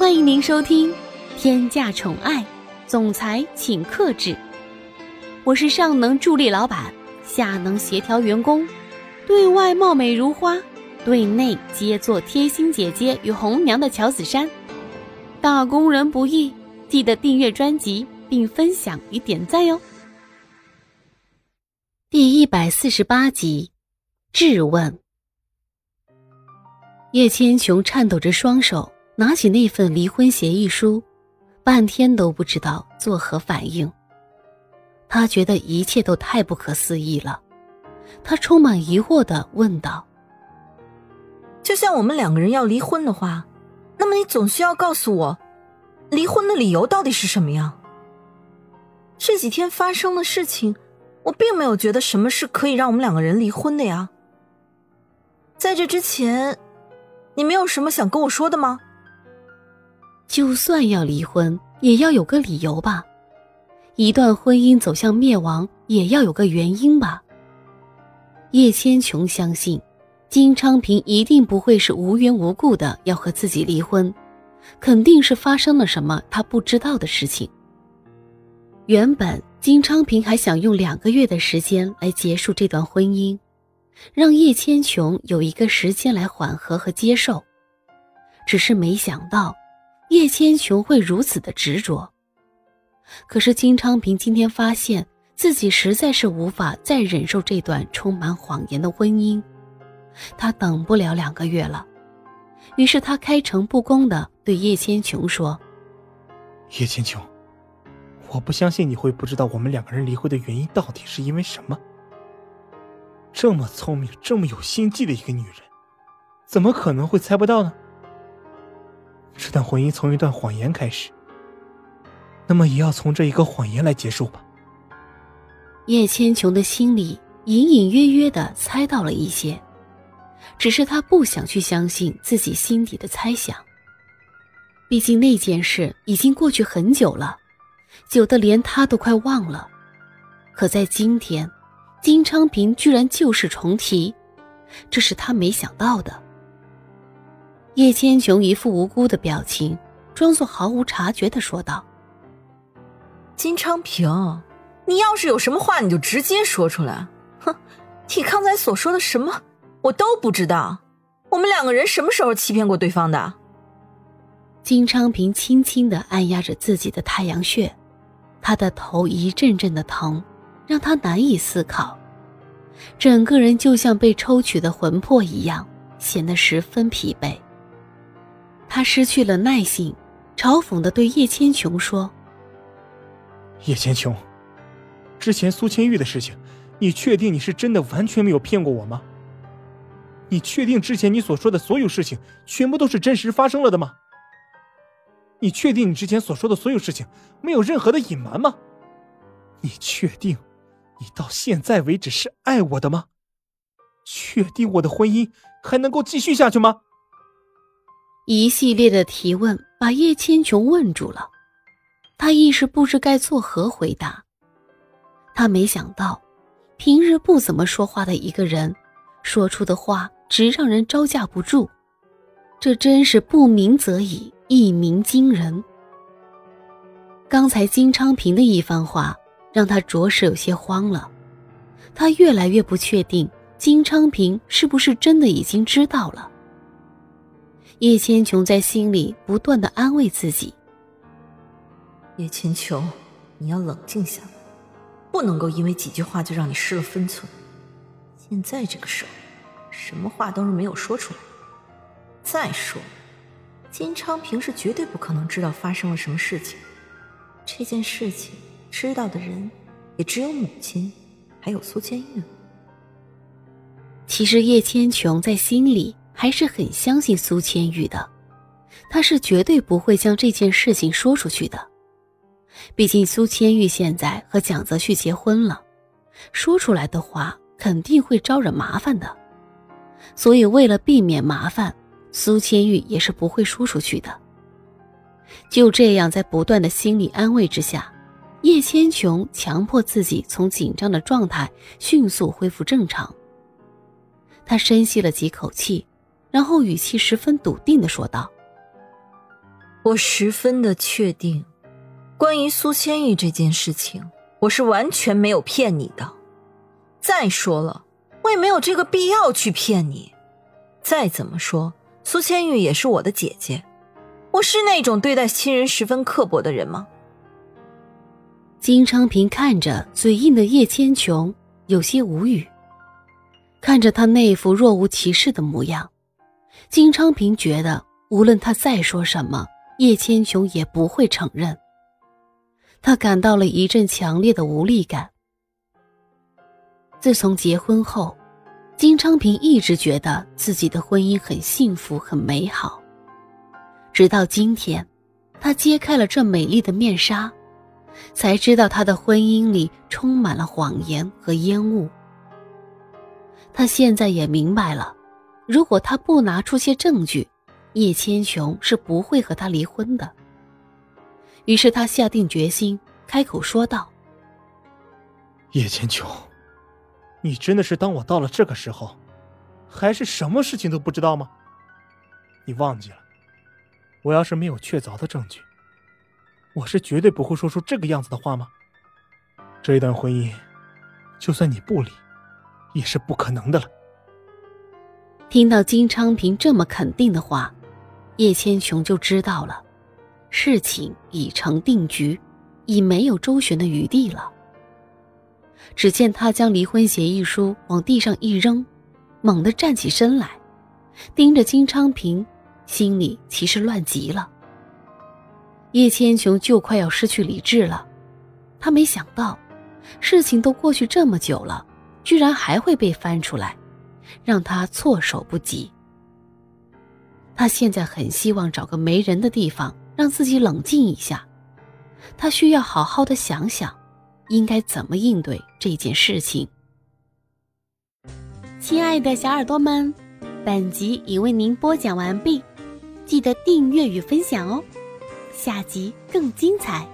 欢迎您收听《天价宠爱总裁请克制》，我是上能助力老板，下能协调员工，对外貌美如花，对内皆做贴心姐姐与红娘的乔子珊。打工人不易，记得订阅专辑并分享与点赞哟。第一百四十八集，质问。叶千琼颤抖着双手。拿起那份离婚协议书，半天都不知道作何反应。他觉得一切都太不可思议了，他充满疑惑的问道：“就像我们两个人要离婚的话，那么你总需要告诉我，离婚的理由到底是什么呀？这几天发生的事情，我并没有觉得什么是可以让我们两个人离婚的呀。在这之前，你没有什么想跟我说的吗？”就算要离婚，也要有个理由吧。一段婚姻走向灭亡，也要有个原因吧。叶千琼相信，金昌平一定不会是无缘无故的要和自己离婚，肯定是发生了什么他不知道的事情。原本金昌平还想用两个月的时间来结束这段婚姻，让叶千琼有一个时间来缓和和接受，只是没想到。叶千琼会如此的执着，可是金昌平今天发现自己实在是无法再忍受这段充满谎言的婚姻，他等不了两个月了，于是他开诚布公的对叶千琼说：“叶千琼，我不相信你会不知道我们两个人离婚的原因到底是因为什么。这么聪明、这么有心计的一个女人，怎么可能会猜不到呢？”这段婚姻从一段谎言开始，那么也要从这一个谎言来结束吧。叶千琼的心里隐隐约约的猜到了一些，只是她不想去相信自己心底的猜想。毕竟那件事已经过去很久了，久的连他都快忘了。可在今天，金昌平居然旧事重提，这是他没想到的。叶千琼一副无辜的表情，装作毫无察觉的说道：“金昌平，你要是有什么话，你就直接说出来。哼，你刚才所说的什么，我都不知道。我们两个人什么时候欺骗过对方的？”金昌平轻轻的按压着自己的太阳穴，他的头一阵阵的疼，让他难以思考，整个人就像被抽取的魂魄一样，显得十分疲惫。他失去了耐性，嘲讽的对叶千琼说：“叶千琼，之前苏千玉的事情，你确定你是真的完全没有骗过我吗？你确定之前你所说的所有事情全部都是真实发生了的吗？你确定你之前所说的所有事情没有任何的隐瞒吗？你确定你到现在为止是爱我的吗？确定我的婚姻还能够继续下去吗？”一系列的提问把叶千琼问住了，他一时不知该作何回答。他没想到，平日不怎么说话的一个人，说出的话直让人招架不住。这真是不鸣则已，一鸣惊人。刚才金昌平的一番话，让他着实有些慌了。他越来越不确定金昌平是不是真的已经知道了。叶千琼在心里不断的安慰自己：“叶千琼，你要冷静下来，不能够因为几句话就让你失了分寸。现在这个时候，什么话都是没有说出来。再说，金昌平是绝对不可能知道发生了什么事情。这件事情知道的人也只有母亲，还有苏千玉。其实叶千琼在心里。”还是很相信苏千玉的，他是绝对不会将这件事情说出去的。毕竟苏千玉现在和蒋泽旭结婚了，说出来的话肯定会招惹麻烦的。所以为了避免麻烦，苏千玉也是不会说出去的。就这样，在不断的心理安慰之下，叶千琼强迫自己从紧张的状态迅速恢复正常。他深吸了几口气。然后语气十分笃定的说道：“我十分的确定，关于苏千玉这件事情，我是完全没有骗你的。再说了，我也没有这个必要去骗你。再怎么说，苏千玉也是我的姐姐，我是那种对待亲人十分刻薄的人吗？金昌平看着嘴硬的叶千琼，有些无语。看着他那副若无其事的模样，金昌平觉得无论他再说什么，叶千琼也不会承认。他感到了一阵强烈的无力感。自从结婚后，金昌平一直觉得自己的婚姻很幸福、很美好。直到今天，他揭开了这美丽的面纱，才知道他的婚姻里充满了谎言和烟雾。他现在也明白了，如果他不拿出些证据，叶千琼是不会和他离婚的。于是他下定决心，开口说道：“叶千琼，你真的是当我到了这个时候，还是什么事情都不知道吗？你忘记了，我要是没有确凿的证据，我是绝对不会说出这个样子的话吗？这一段婚姻，就算你不离。”也是不可能的了。听到金昌平这么肯定的话，叶千琼就知道了，事情已成定局，已没有周旋的余地了。只见他将离婚协议书往地上一扔，猛地站起身来，盯着金昌平，心里其实乱极了。叶千琼就快要失去理智了，他没想到，事情都过去这么久了。居然还会被翻出来，让他措手不及。他现在很希望找个没人的地方，让自己冷静一下。他需要好好的想想，应该怎么应对这件事情。亲爱的小耳朵们，本集已为您播讲完毕，记得订阅与分享哦，下集更精彩。